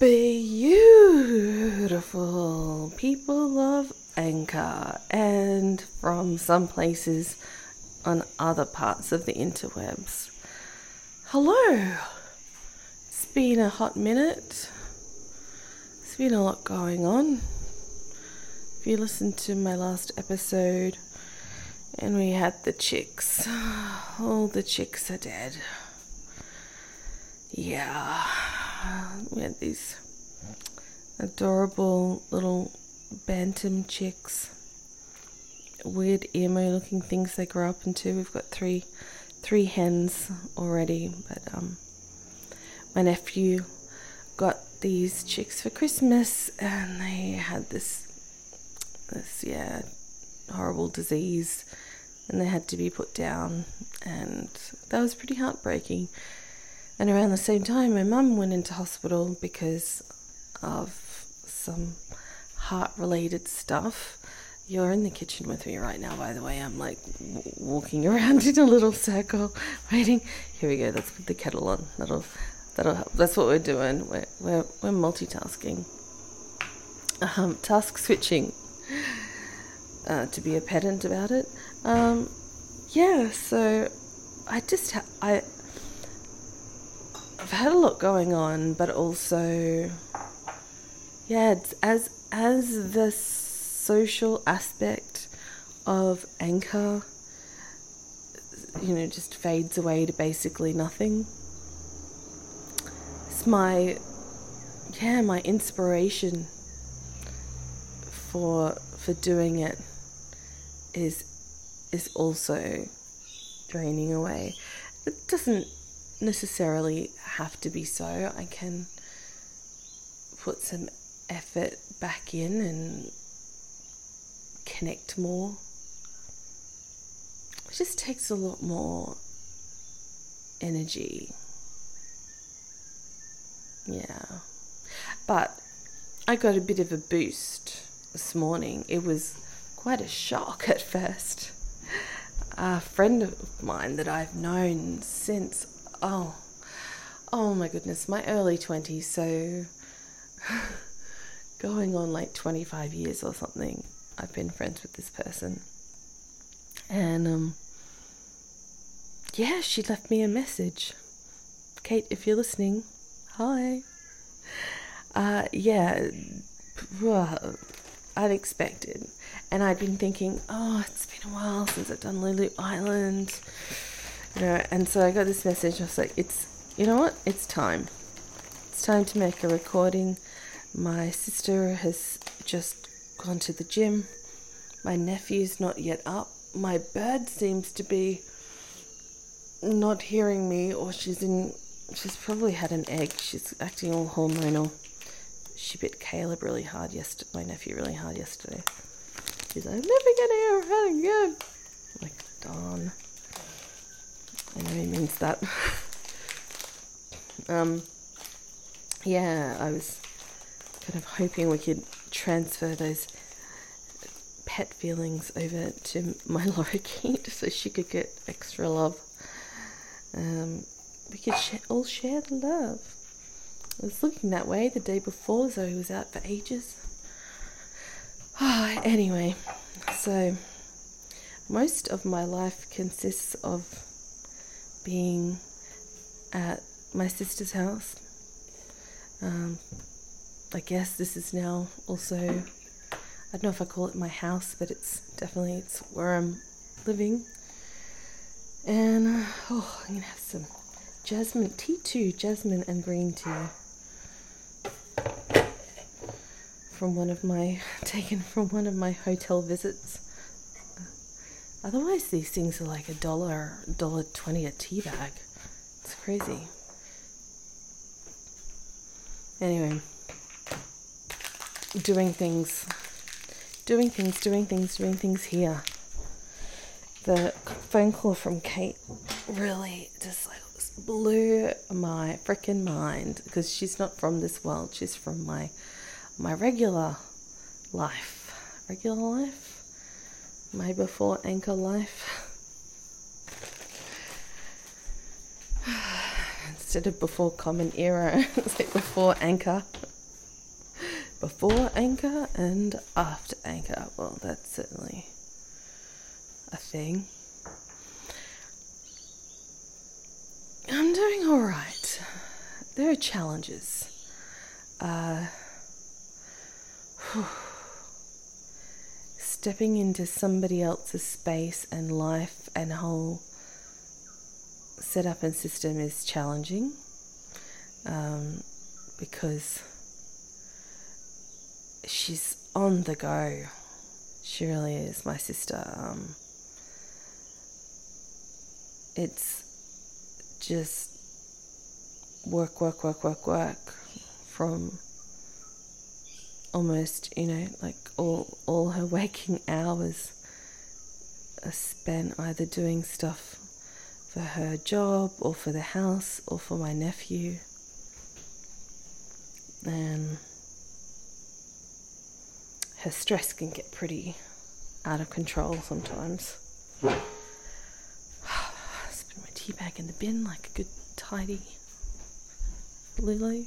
Beautiful people of Anchor and from some places on other parts of the interwebs. Hello! It's been a hot minute. It's been a lot going on. If you listened to my last episode, and we had the chicks, all the chicks are dead. Yeah, we had these adorable little bantam chicks, weird emo looking things they grow up into. We've got three three hens already, but um, my nephew got these chicks for Christmas, and they had this this yeah horrible disease, and they had to be put down, and that was pretty heartbreaking. And around the same time, my mum went into hospital because of some heart related stuff. You're in the kitchen with me right now, by the way. I'm like w- walking around in a little circle, waiting. Here we go. Let's put the kettle on. That'll, that'll help. That's what we're doing. We're we're, we're multitasking. Um, task switching. Uh, to be a pedant about it. Um, yeah. So I just ha- I I've had a lot going on, but also yeah, as as the social aspect of anchor you know just fades away to basically nothing. It's my yeah my inspiration for for doing it is is also draining away. It doesn't necessarily have to be so i can put some effort back in and connect more. It just takes a lot more energy. Yeah. But I got a bit of a boost this morning. It was quite a shock at first. A friend of mine that I've known since, oh, oh my goodness, my early 20s, so going on like 25 years or something. I've been friends with this person. And um yeah, she left me a message. Kate, if you're listening, hi. Uh yeah, unexpected. And I'd been thinking, oh, it's been a while since I've done Lulu Island. You know, and so I got this message. I was like, it's, you know what? It's time. It's time to make a recording my sister has just gone to the gym. My nephew's not yet up. My bird seems to be not hearing me, or she's in. She's probably had an egg. She's acting all hormonal. She bit Caleb really hard yesterday. My nephew really hard yesterday. She's like, I'm never gonna hear her again. I'm like, darn. I know he means that. um. Yeah, I was kind of hoping we could transfer those pet feelings over to my lorikeet so she could get extra love. Um, we could all share the love. I was looking that way the day before, Zoe was out for ages. Oh, anyway, so most of my life consists of being at my sister's house. Um, I guess this is now also I don't know if I call it my house, but it's definitely it's where I'm living. And uh, oh, I'm gonna have some jasmine tea too, jasmine and green tea from one of my taken from one of my hotel visits. Otherwise, these things are like a dollar, dollar twenty a tea bag. It's crazy. Anyway, doing things, doing things, doing things, doing things here. The phone call from Kate really just like blew my freaking mind because she's not from this world. She's from my my regular life, regular life, my before anchor life. Instead of before common era, it's like before anchor. before Anchor and after Anchor. Well, that's certainly a thing. I'm doing all right. There are challenges. Uh, stepping into somebody else's space and life and whole setup and system is challenging um, because she's on the go. She really is, my sister. Um, it's just work, work, work, work, work from almost, you know, like all all her waking hours are spent either doing stuff for her job or for the house or for my nephew. And her stress can get pretty out of control sometimes. Spin my tea bag in the bin like a good tidy Lulu.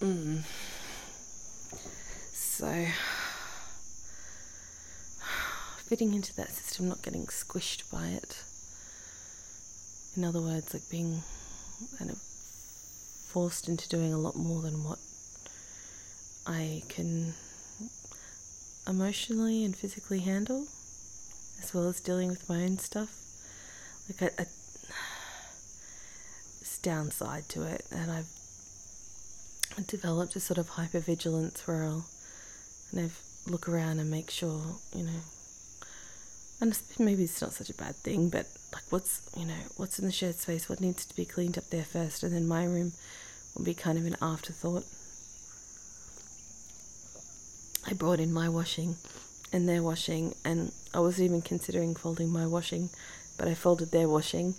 Mm. So, fitting into that system, not getting squished by it. In other words, like being kind of forced into doing a lot more than what I can emotionally and physically handle, as well as dealing with my own stuff. Like a, a downside to it, and I've developed a sort of hypervigilance where I'll kind of look around and make sure, you know, and maybe it's not such a bad thing, but like what's you know what's in the shared space, what needs to be cleaned up there first, and then my room will be kind of an afterthought. I brought in my washing and their washing, and I wasn't even considering folding my washing, but I folded their washing,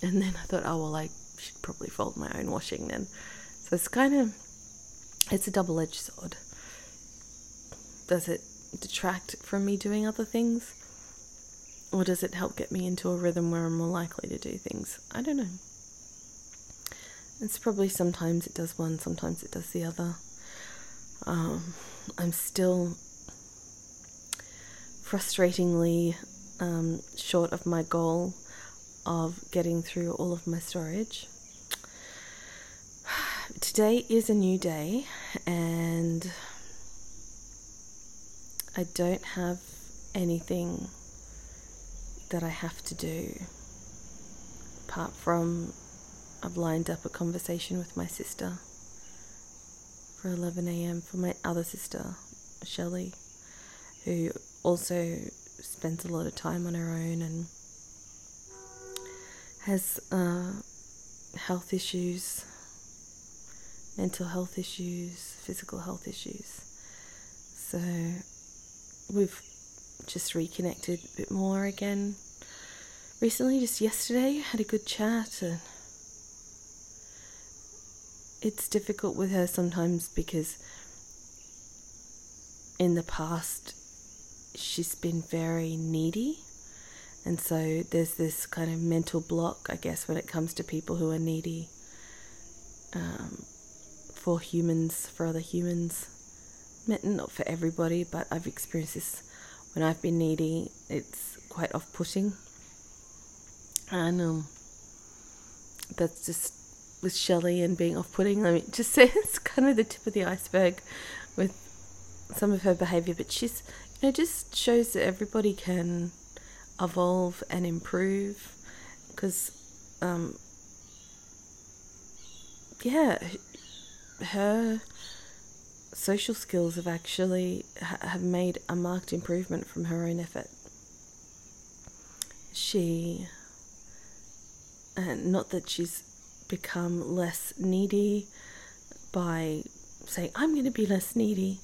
and then I thought, oh well, I should probably fold my own washing then. So it's kind of it's a double-edged sword. Does it detract from me doing other things? Or does it help get me into a rhythm where I'm more likely to do things? I don't know. It's probably sometimes it does one, sometimes it does the other. Um, I'm still frustratingly um, short of my goal of getting through all of my storage. Today is a new day, and I don't have anything that I have to do apart from I've lined up a conversation with my sister for 11 a.m. for my other sister, Shelley, who also spends a lot of time on her own and has uh, health issues, mental health issues, physical health issues. So we've just reconnected a bit more again. Recently, just yesterday, had a good chat and it's difficult with her sometimes because in the past she's been very needy and so there's this kind of mental block i guess when it comes to people who are needy um, for humans for other humans. Not for everybody but i've experienced this when i've been needy. It's quite off-putting. And um, that's just with Shelley and being off putting. I mean, just say it's kind of the tip of the iceberg with some of her behavior, but she's, you know, just shows that everybody can evolve and improve. Because, um, yeah, her social skills have actually have made a marked improvement from her own effort. She, and not that she's become less needy by saying, I'm going to be less needy.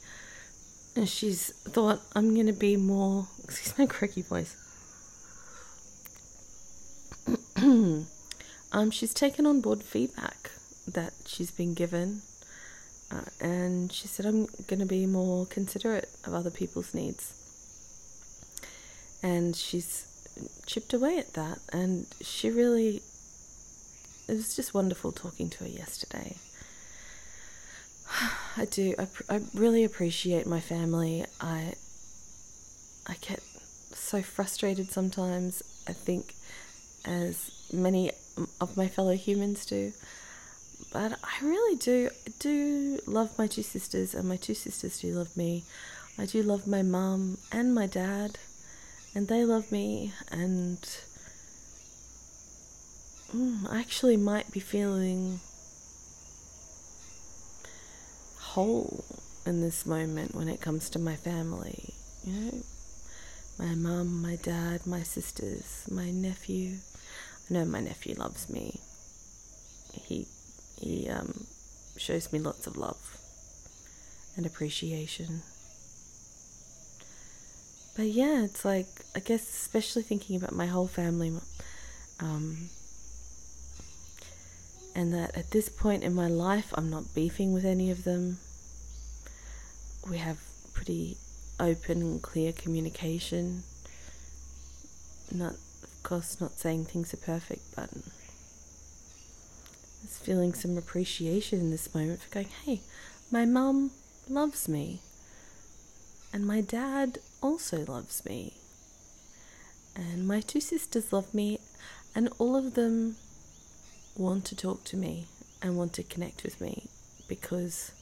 And she's thought, I'm going to be more. Excuse my cracky voice. um, she's taken on board feedback that she's been given. Uh, and she said, I'm going to be more considerate of other people's needs. And she's chipped away at that. And she really it was just wonderful talking to her yesterday. I do. I, I really appreciate my family. I I get so frustrated sometimes. I think, as many of my fellow humans do, but I really do do love my two sisters, and my two sisters do love me. I do love my mum and my dad, and they love me. And mm, I actually might be feeling whole in this moment when it comes to my family. You know, my mum, my dad, my sisters, my nephew. I know my nephew loves me. He he um, shows me lots of love and appreciation. But yeah, it's like I guess especially thinking about my whole family, um, and that at this point in my life, I'm not beefing with any of them. We have pretty open and clear communication. Not, of course, not saying things are perfect, but just feeling some appreciation in this moment for going, hey, my mum loves me, and my dad also loves me, and my two sisters love me, and all of them want to talk to me and want to connect with me because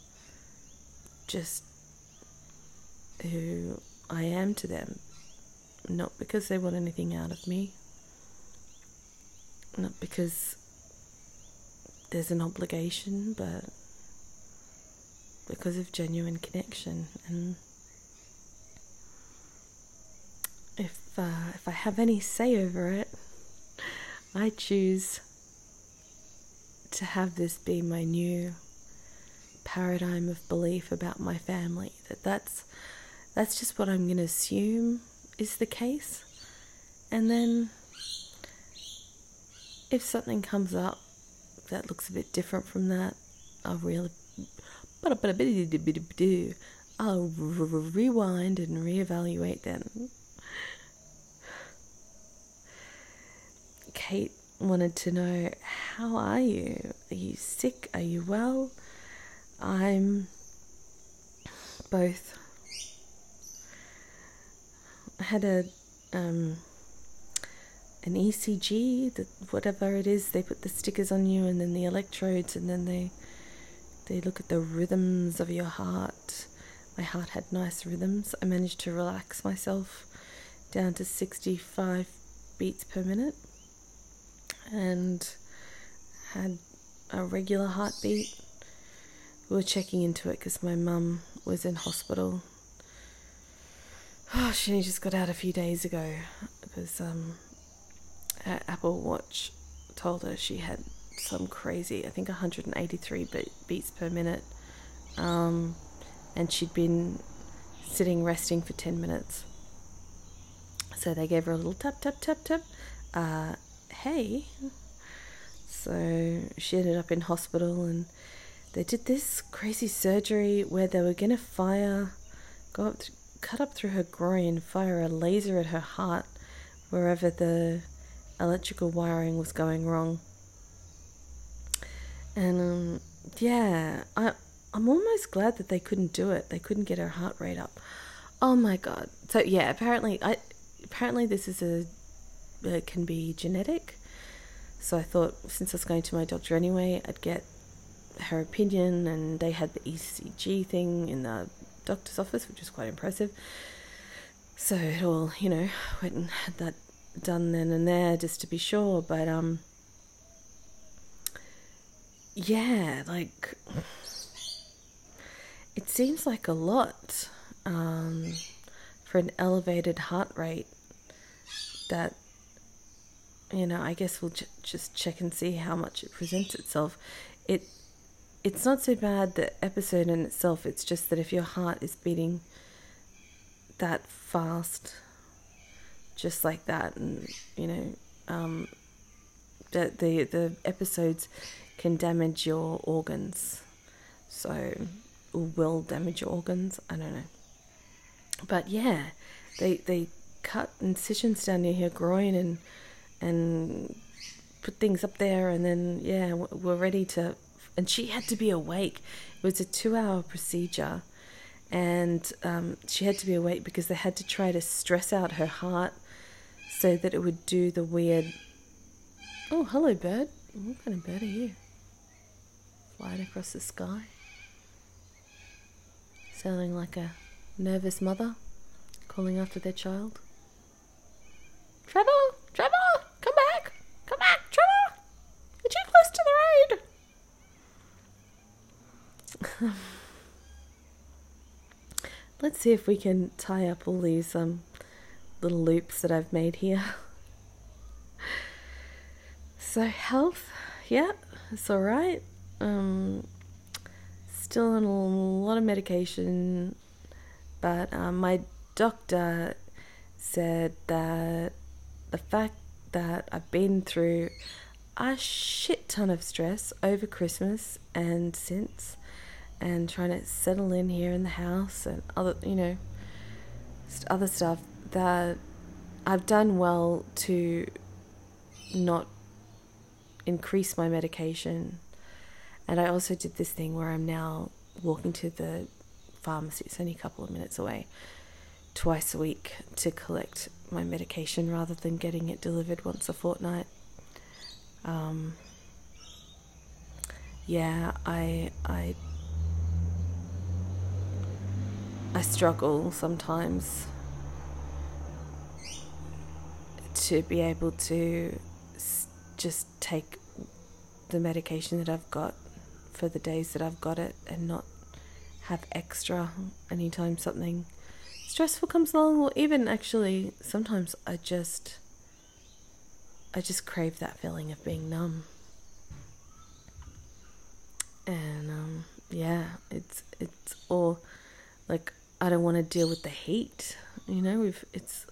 just who I am to them, not because they want anything out of me, not because there's an obligation, but because of genuine connection. And if uh, if I have any say over it, I choose to have this be my new paradigm of belief about my family. That that's that's just what I'm going to assume is the case, and then if something comes up that looks a bit different from that, I'll really. But I'll rewind and reevaluate then. Kate wanted to know how are you? Are you sick? Are you well? I'm both. I had a um, an ECG, that whatever it is, they put the stickers on you and then the electrodes and then they they look at the rhythms of your heart. My heart had nice rhythms. I managed to relax myself down to 65 beats per minute and had a regular heartbeat. We were checking into it because my mum was in hospital. Oh, she just got out a few days ago because um, her Apple Watch told her she had some crazy, I think 183 beats per minute. Um, and she'd been sitting resting for 10 minutes. So they gave her a little tap, tap, tap, tap. Uh, hey. So she ended up in hospital and they did this crazy surgery where they were going to fire, go up, cut up through her groin, fire a laser at her heart wherever the electrical wiring was going wrong. And um, yeah, I I'm almost glad that they couldn't do it. They couldn't get her heart rate up. Oh my god. So yeah, apparently I apparently this is a it can be genetic. So I thought since I was going to my doctor anyway, I'd get her opinion and they had the ECG thing in the doctor's office, which was quite impressive. So it all, you know, went and had that done then and there just to be sure. But um, yeah, like it seems like a lot um, for an elevated heart rate. That you know, I guess we'll just check and see how much it presents itself. It it's not so bad the episode in itself. It's just that if your heart is beating that fast just like that, and you know, um, the the the episodes can damage your organs, so will damage your organs. I don't know, but yeah, they they cut incisions down near your groin and and put things up there, and then yeah, we're ready to and she had to be awake. It was a two-hour procedure, and um, she had to be awake because they had to try to stress out her heart so that it would do the weird. Oh, hello, bird. What kind of bird are you? Flying across the sky. Sounding like a nervous mother calling after their child. Trevor! Trevor! Come back! Come back, Trevor! You're too close to the road! Let's see if we can tie up all these um, little loops that I've made here. So, health, yeah, it's alright. Um, still on a lot of medication, but um, my doctor said that the fact that I've been through a shit ton of stress over Christmas and since, and trying to settle in here in the house and other, you know, other stuff, that I've done well to not increase my medication. And I also did this thing where I'm now walking to the pharmacy, it's only a couple of minutes away, twice a week to collect my medication rather than getting it delivered once a fortnight. Um, yeah, I I I struggle sometimes to be able to just take the medication that I've got for the days that I've got it and not have extra anytime something stressful comes along or even actually sometimes I just I just crave that feeling of being numb. And um, yeah, it's it's all like I don't want to deal with the heat. You know, we've it's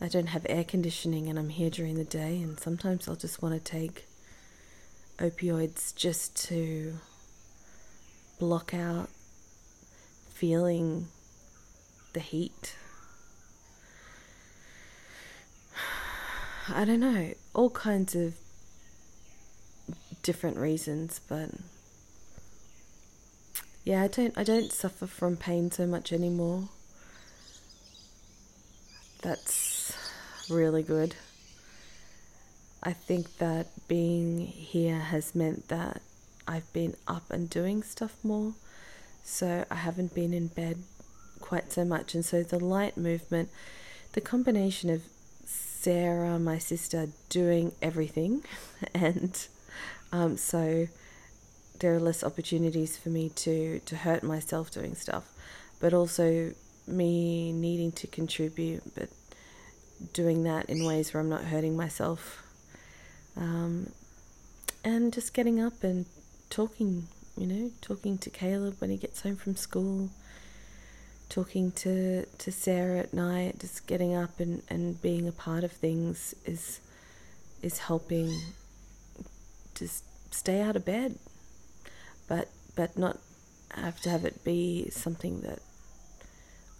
I don't have air conditioning and I'm here during the day, and sometimes I'll just want to take opioids just to block out feeling the heat. I don't know, all kinds of different reasons, but yeah, I don't I don't suffer from pain so much anymore. That's really good. I think that being here has meant that I've been up and doing stuff more, so I haven't been in bed quite so much. And so the light movement, the combination of Sarah, my sister, doing everything, and um, so there are less opportunities for me to, to hurt myself doing stuff, but also me needing to contribute, but doing that in ways where I'm not hurting myself. Um, and just getting up and talking, you know, talking to Caleb when he gets home from school, talking to, to Sarah at night, just getting up and, and being a part of things is is helping just stay out of bed. But but not have to have it be something that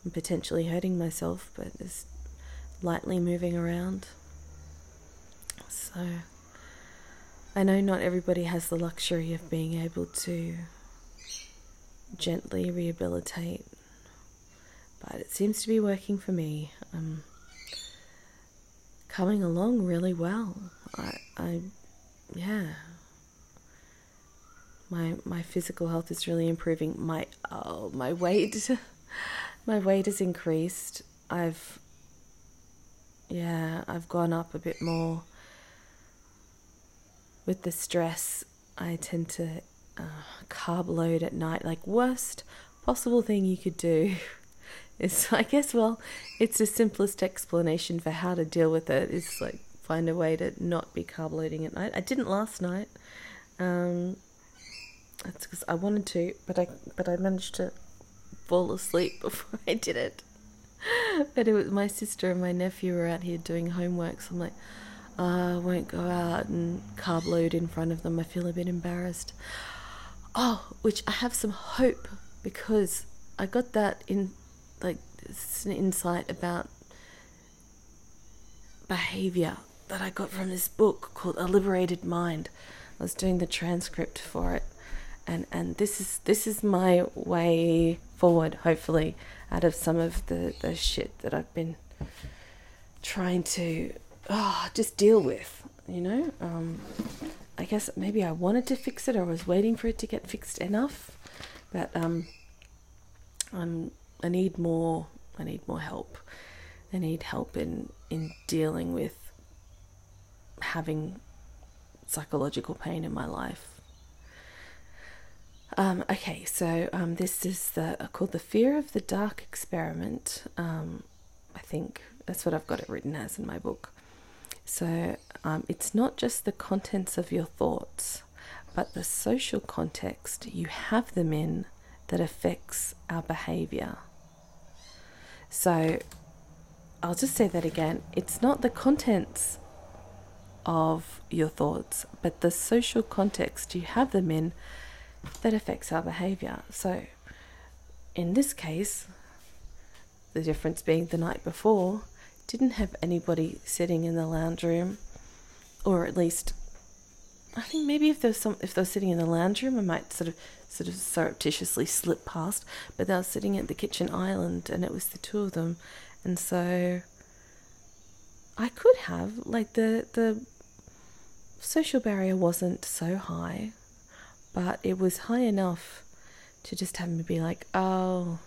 I'm potentially hurting myself, but just lightly moving around. So, I know not everybody has the luxury of being able to gently rehabilitate, but it seems to be working for me. I'm coming along really well. I, I, yeah. My my physical health is really improving. My oh my weight, my weight has increased. I've yeah, I've gone up a bit more. With the stress, I tend to uh, carb load at night. Like, worst possible thing you could do is, I guess, well, it's the simplest explanation for how to deal with it is like find a way to not be carb loading at night. I didn't last night. Um, that's because I wanted to, but I but I managed to fall asleep before I did it. but it was my sister and my nephew were out here doing homework, so I'm like, oh, I won't go out and carb load in front of them. I feel a bit embarrassed. Oh, which I have some hope because I got that in, like, an insight about behavior that I got from this book called A Liberated Mind. I was doing the transcript for it, and and this is this is my way forward, hopefully, out of some of the the shit that I've been trying to oh, just deal with. You know, um, I guess maybe I wanted to fix it, or was waiting for it to get fixed enough, but um, I'm I need more. I need more help. I need help in in dealing with having psychological pain in my life. Um, okay, so um, this is the uh, called the Fear of the Dark experiment. Um, I think that's what I've got it written as in my book. So um, it's not just the contents of your thoughts, but the social context you have them in that affects our behavior. So I'll just say that again. It's not the contents of your thoughts, but the social context you have them in that affects our behavior. So, in this case, the difference being the night before didn't have anybody sitting in the lounge room, or at least, I think maybe if there some, if they were sitting in the lounge room, I might sort of, sort of surreptitiously slip past. But they were sitting at the kitchen island, and it was the two of them, and so I could have like the the social barrier wasn't so high, but it was high enough to just have me be like, oh,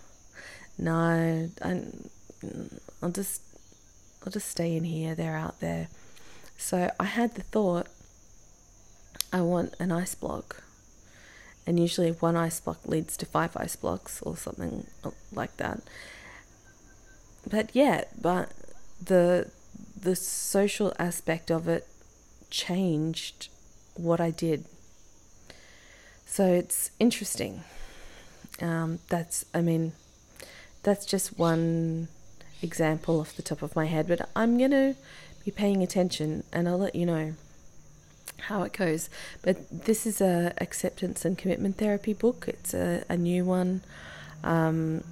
no, I, I'll just I'll just stay in here. They're out there. So I had the thought, I want an ice block. And usually one ice block leads to five ice blocks or something like that. But yeah, but the the social aspect of it changed what I did. So it's interesting. Um, that's, I mean, that's just one example off the top of my head, but I'm going to be paying attention and I'll let you know how it goes. But this is a acceptance and commitment therapy book. It's a, a new one. Um,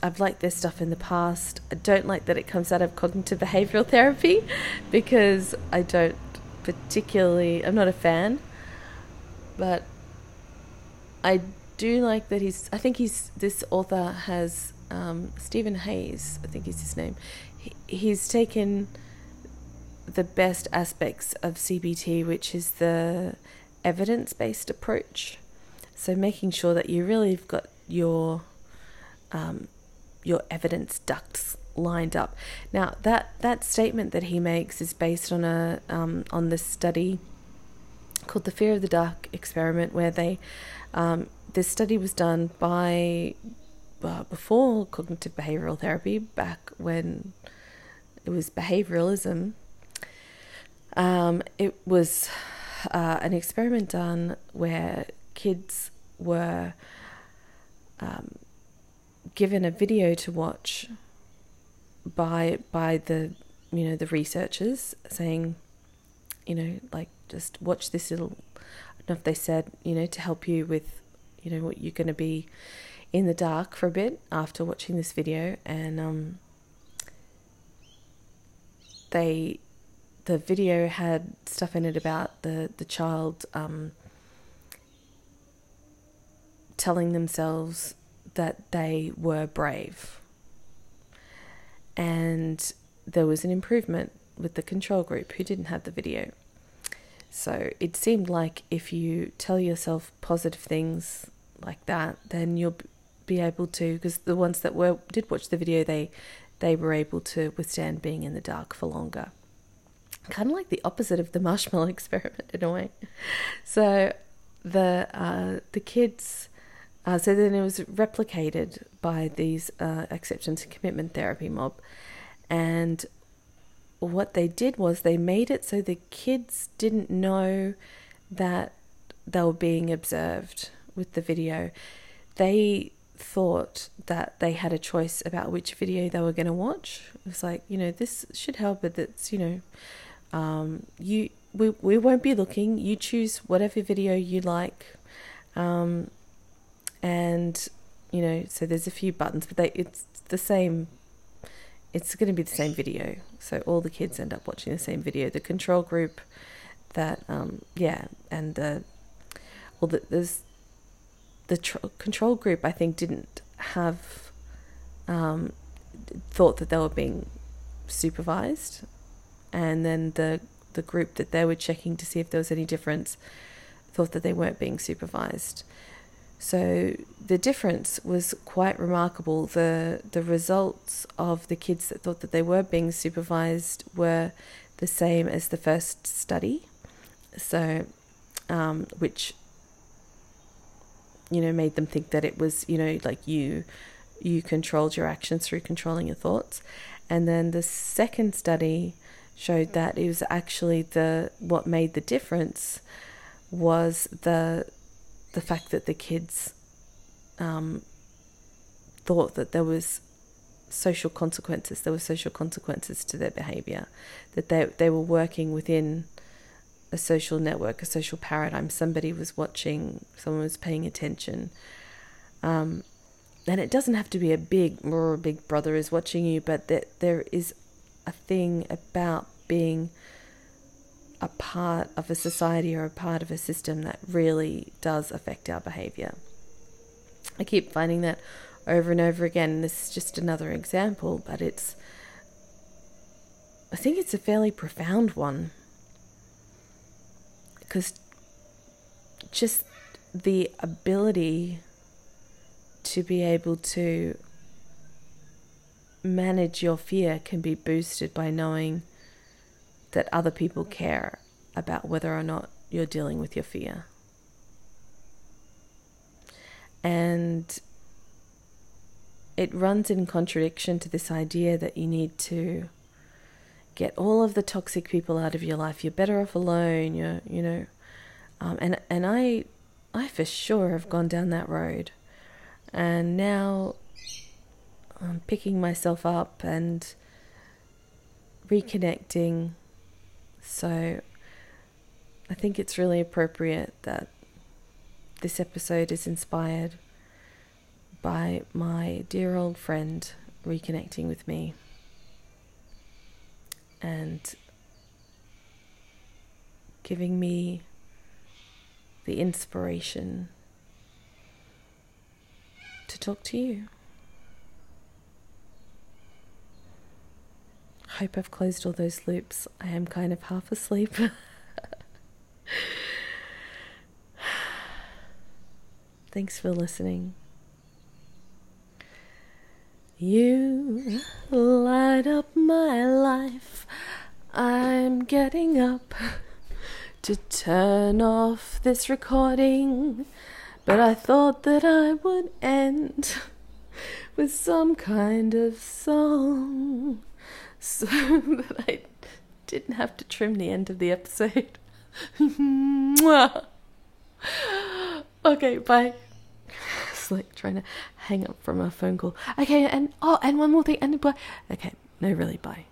I've liked this stuff in the past. I don't like that it comes out of cognitive behavioral therapy because I don't particularly, I'm not a fan, but I do like that he's, I think he's, this author has, um, Steven Hayes, I think is his name, he, he's taken the best aspects of CBT, which is the evidence based approach. So making sure that you really have got your um, your evidence ducts lined up. Now that that statement that he makes is based on a um, on this study called the Fear of the Dark experiment, where they um, this study was done by uh, before cognitive behavioral therapy, back when it was behavioralism. Um, it was uh, an experiment done where kids were um, given a video to watch by by the you know the researchers saying you know like just watch this little I don't know if they said you know to help you with you know what you're going to be in the dark for a bit after watching this video and um they the video had stuff in it about the the child um telling themselves that they were brave. And there was an improvement with the control group who didn't have the video. So it seemed like if you tell yourself positive things like that, then you'll be able to. Because the ones that were did watch the video, they they were able to withstand being in the dark for longer. Kind of like the opposite of the marshmallow experiment in a way. So the uh, the kids uh, so then it was replicated by these uh, acceptance and commitment therapy mob. And what they did was they made it so the kids didn't know that they were being observed with the video. They thought that they had a choice about which video they were going to watch. It was like, you know, this should help, but it's, you know, um, you we we won't be looking. You choose whatever video you like. Um, and you know, so there's a few buttons, but they it's the same. It's going to be the same video, so all the kids end up watching the same video. The control group, that um, yeah, and the well, the, there's the tr- control group. I think didn't have um, thought that they were being supervised, and then the the group that they were checking to see if there was any difference thought that they weren't being supervised. So the difference was quite remarkable. The the results of the kids that thought that they were being supervised were the same as the first study. So, um, which you know made them think that it was you know like you you controlled your actions through controlling your thoughts, and then the second study showed that it was actually the what made the difference was the the fact that the kids um, thought that there was social consequences. There were social consequences to their behavior, that they they were working within a social network, a social paradigm. Somebody was watching, someone was paying attention. Um, and it doesn't have to be a big or a big brother is watching you, but that there is a thing about being a part of a society or a part of a system that really does affect our behavior. I keep finding that over and over again. This is just another example, but it's, I think it's a fairly profound one. Because just the ability to be able to manage your fear can be boosted by knowing that other people care about whether or not you're dealing with your fear. And it runs in contradiction to this idea that you need to get all of the toxic people out of your life. You're better off alone. You're, you know, um, and and I, I for sure have gone down that road, and now I'm picking myself up and reconnecting so I think it's really appropriate that this episode is inspired by my dear old friend reconnecting with me and giving me the inspiration to talk to you. Hope I've closed all those loops. I am kind of half asleep. Thanks for listening. You light up my life. I'm getting up to turn off this recording, but I thought that I would end with some kind of song so that I didn't have to trim the end of the episode. okay, bye. It's like trying to hang up from a phone call. Okay, and oh, and one more thing, and bye. Okay, no, really, bye.